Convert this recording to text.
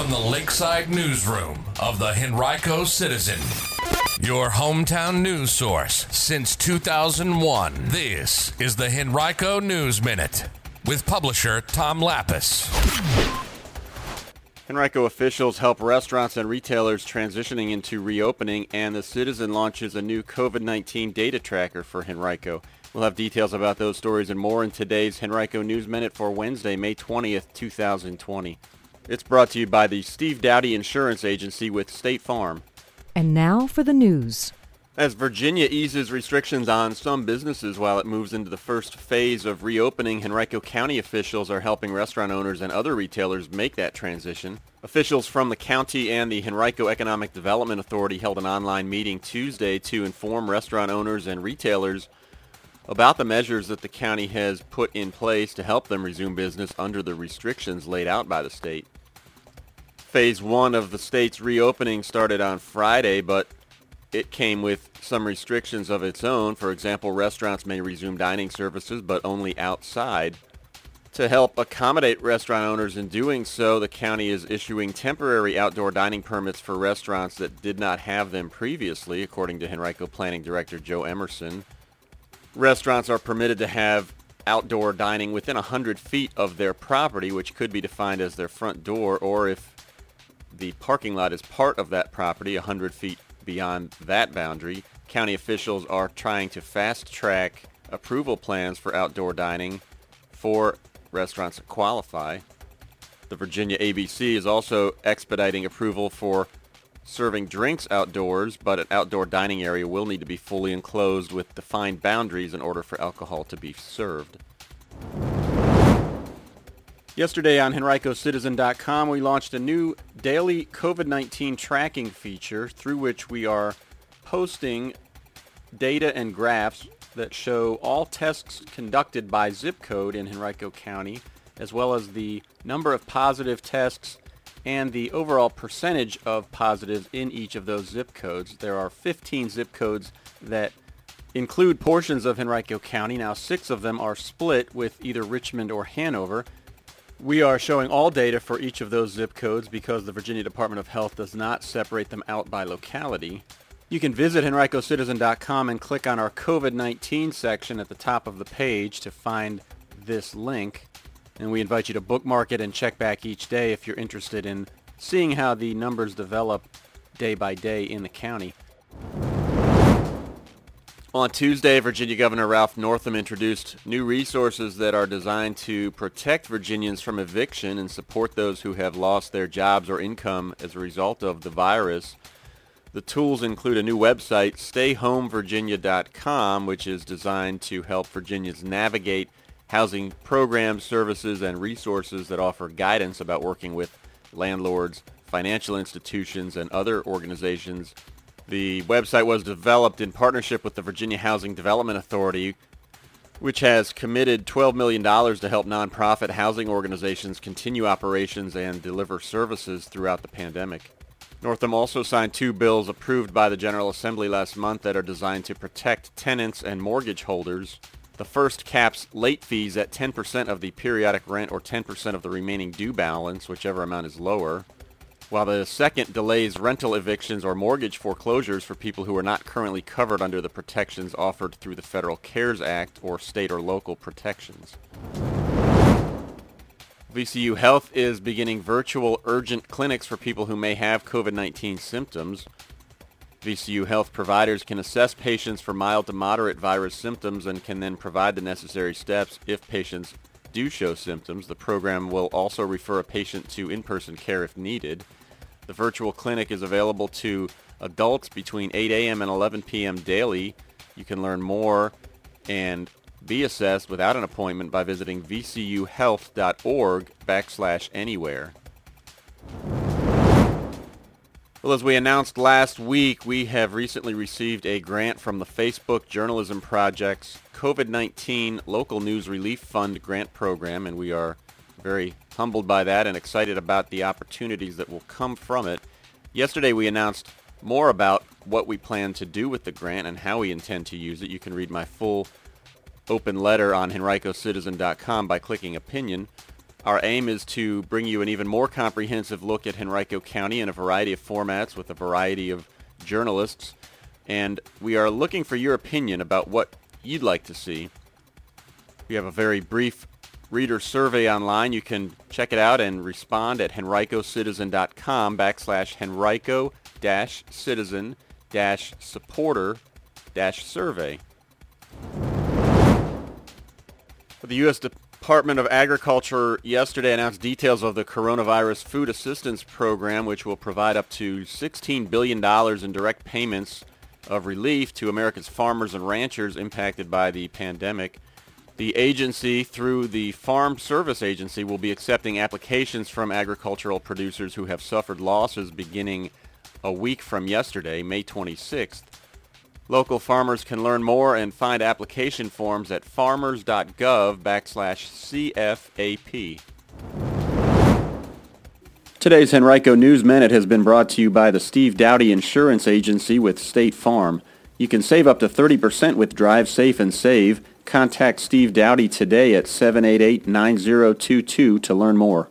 from the Lakeside Newsroom of the Henrico Citizen, your hometown news source since 2001. This is the Henrico News Minute with publisher Tom Lappas. Henrico officials help restaurants and retailers transitioning into reopening, and the Citizen launches a new COVID 19 data tracker for Henrico. We'll have details about those stories and more in today's Henrico News Minute for Wednesday, May 20th, 2020. It's brought to you by the Steve Dowdy Insurance Agency with State Farm. And now for the news. As Virginia eases restrictions on some businesses while it moves into the first phase of reopening, Henrico County officials are helping restaurant owners and other retailers make that transition. Officials from the county and the Henrico Economic Development Authority held an online meeting Tuesday to inform restaurant owners and retailers about the measures that the county has put in place to help them resume business under the restrictions laid out by the state. Phase one of the state's reopening started on Friday, but it came with some restrictions of its own. For example, restaurants may resume dining services, but only outside. To help accommodate restaurant owners in doing so, the county is issuing temporary outdoor dining permits for restaurants that did not have them previously, according to Henrico Planning Director Joe Emerson. Restaurants are permitted to have outdoor dining within 100 feet of their property, which could be defined as their front door, or if the parking lot is part of that property, 100 feet beyond that boundary. County officials are trying to fast track approval plans for outdoor dining for restaurants that qualify. The Virginia ABC is also expediting approval for serving drinks outdoors, but an outdoor dining area will need to be fully enclosed with defined boundaries in order for alcohol to be served. Yesterday on HenricoCitizen.com, we launched a new daily COVID-19 tracking feature through which we are posting data and graphs that show all tests conducted by zip code in Henrico County, as well as the number of positive tests and the overall percentage of positives in each of those zip codes. There are 15 zip codes that include portions of Henrico County. Now, six of them are split with either Richmond or Hanover. We are showing all data for each of those zip codes because the Virginia Department of Health does not separate them out by locality. You can visit henricocitizen.com and click on our COVID-19 section at the top of the page to find this link and we invite you to bookmark it and check back each day if you're interested in seeing how the numbers develop day by day in the county. On Tuesday, Virginia Governor Ralph Northam introduced new resources that are designed to protect Virginians from eviction and support those who have lost their jobs or income as a result of the virus. The tools include a new website, stayhomevirginia.com, which is designed to help Virginians navigate housing programs, services, and resources that offer guidance about working with landlords, financial institutions, and other organizations. The website was developed in partnership with the Virginia Housing Development Authority, which has committed $12 million to help nonprofit housing organizations continue operations and deliver services throughout the pandemic. Northam also signed two bills approved by the General Assembly last month that are designed to protect tenants and mortgage holders the first caps late fees at 10% of the periodic rent or 10% of the remaining due balance, whichever amount is lower, while the second delays rental evictions or mortgage foreclosures for people who are not currently covered under the protections offered through the Federal CARES Act or state or local protections. VCU Health is beginning virtual urgent clinics for people who may have COVID-19 symptoms. VCU health providers can assess patients for mild to moderate virus symptoms and can then provide the necessary steps if patients do show symptoms. The program will also refer a patient to in-person care if needed. The virtual clinic is available to adults between 8 a.m. and 11 p.m. daily. You can learn more and be assessed without an appointment by visiting vcuhealth.org backslash anywhere. Well, as we announced last week, we have recently received a grant from the Facebook Journalism Project's COVID-19 Local News Relief Fund grant program, and we are very humbled by that and excited about the opportunities that will come from it. Yesterday, we announced more about what we plan to do with the grant and how we intend to use it. You can read my full open letter on henricocitizen.com by clicking opinion. Our aim is to bring you an even more comprehensive look at Henrico County in a variety of formats with a variety of journalists. And we are looking for your opinion about what you'd like to see. We have a very brief reader survey online. You can check it out and respond at henricocitizen.com backslash henrico dash citizen dash supporter dash survey. For the U.S. Department of Agriculture yesterday announced details of the Coronavirus Food Assistance Program, which will provide up to $16 billion in direct payments of relief to America's farmers and ranchers impacted by the pandemic. The agency, through the Farm Service Agency, will be accepting applications from agricultural producers who have suffered losses beginning a week from yesterday, May 26th. Local farmers can learn more and find application forms at farmers.gov backslash CFAP. Today's Henrico News Minute has been brought to you by the Steve Dowdy Insurance Agency with State Farm. You can save up to 30% with Drive Safe and Save. Contact Steve Dowdy today at 788-9022 to learn more.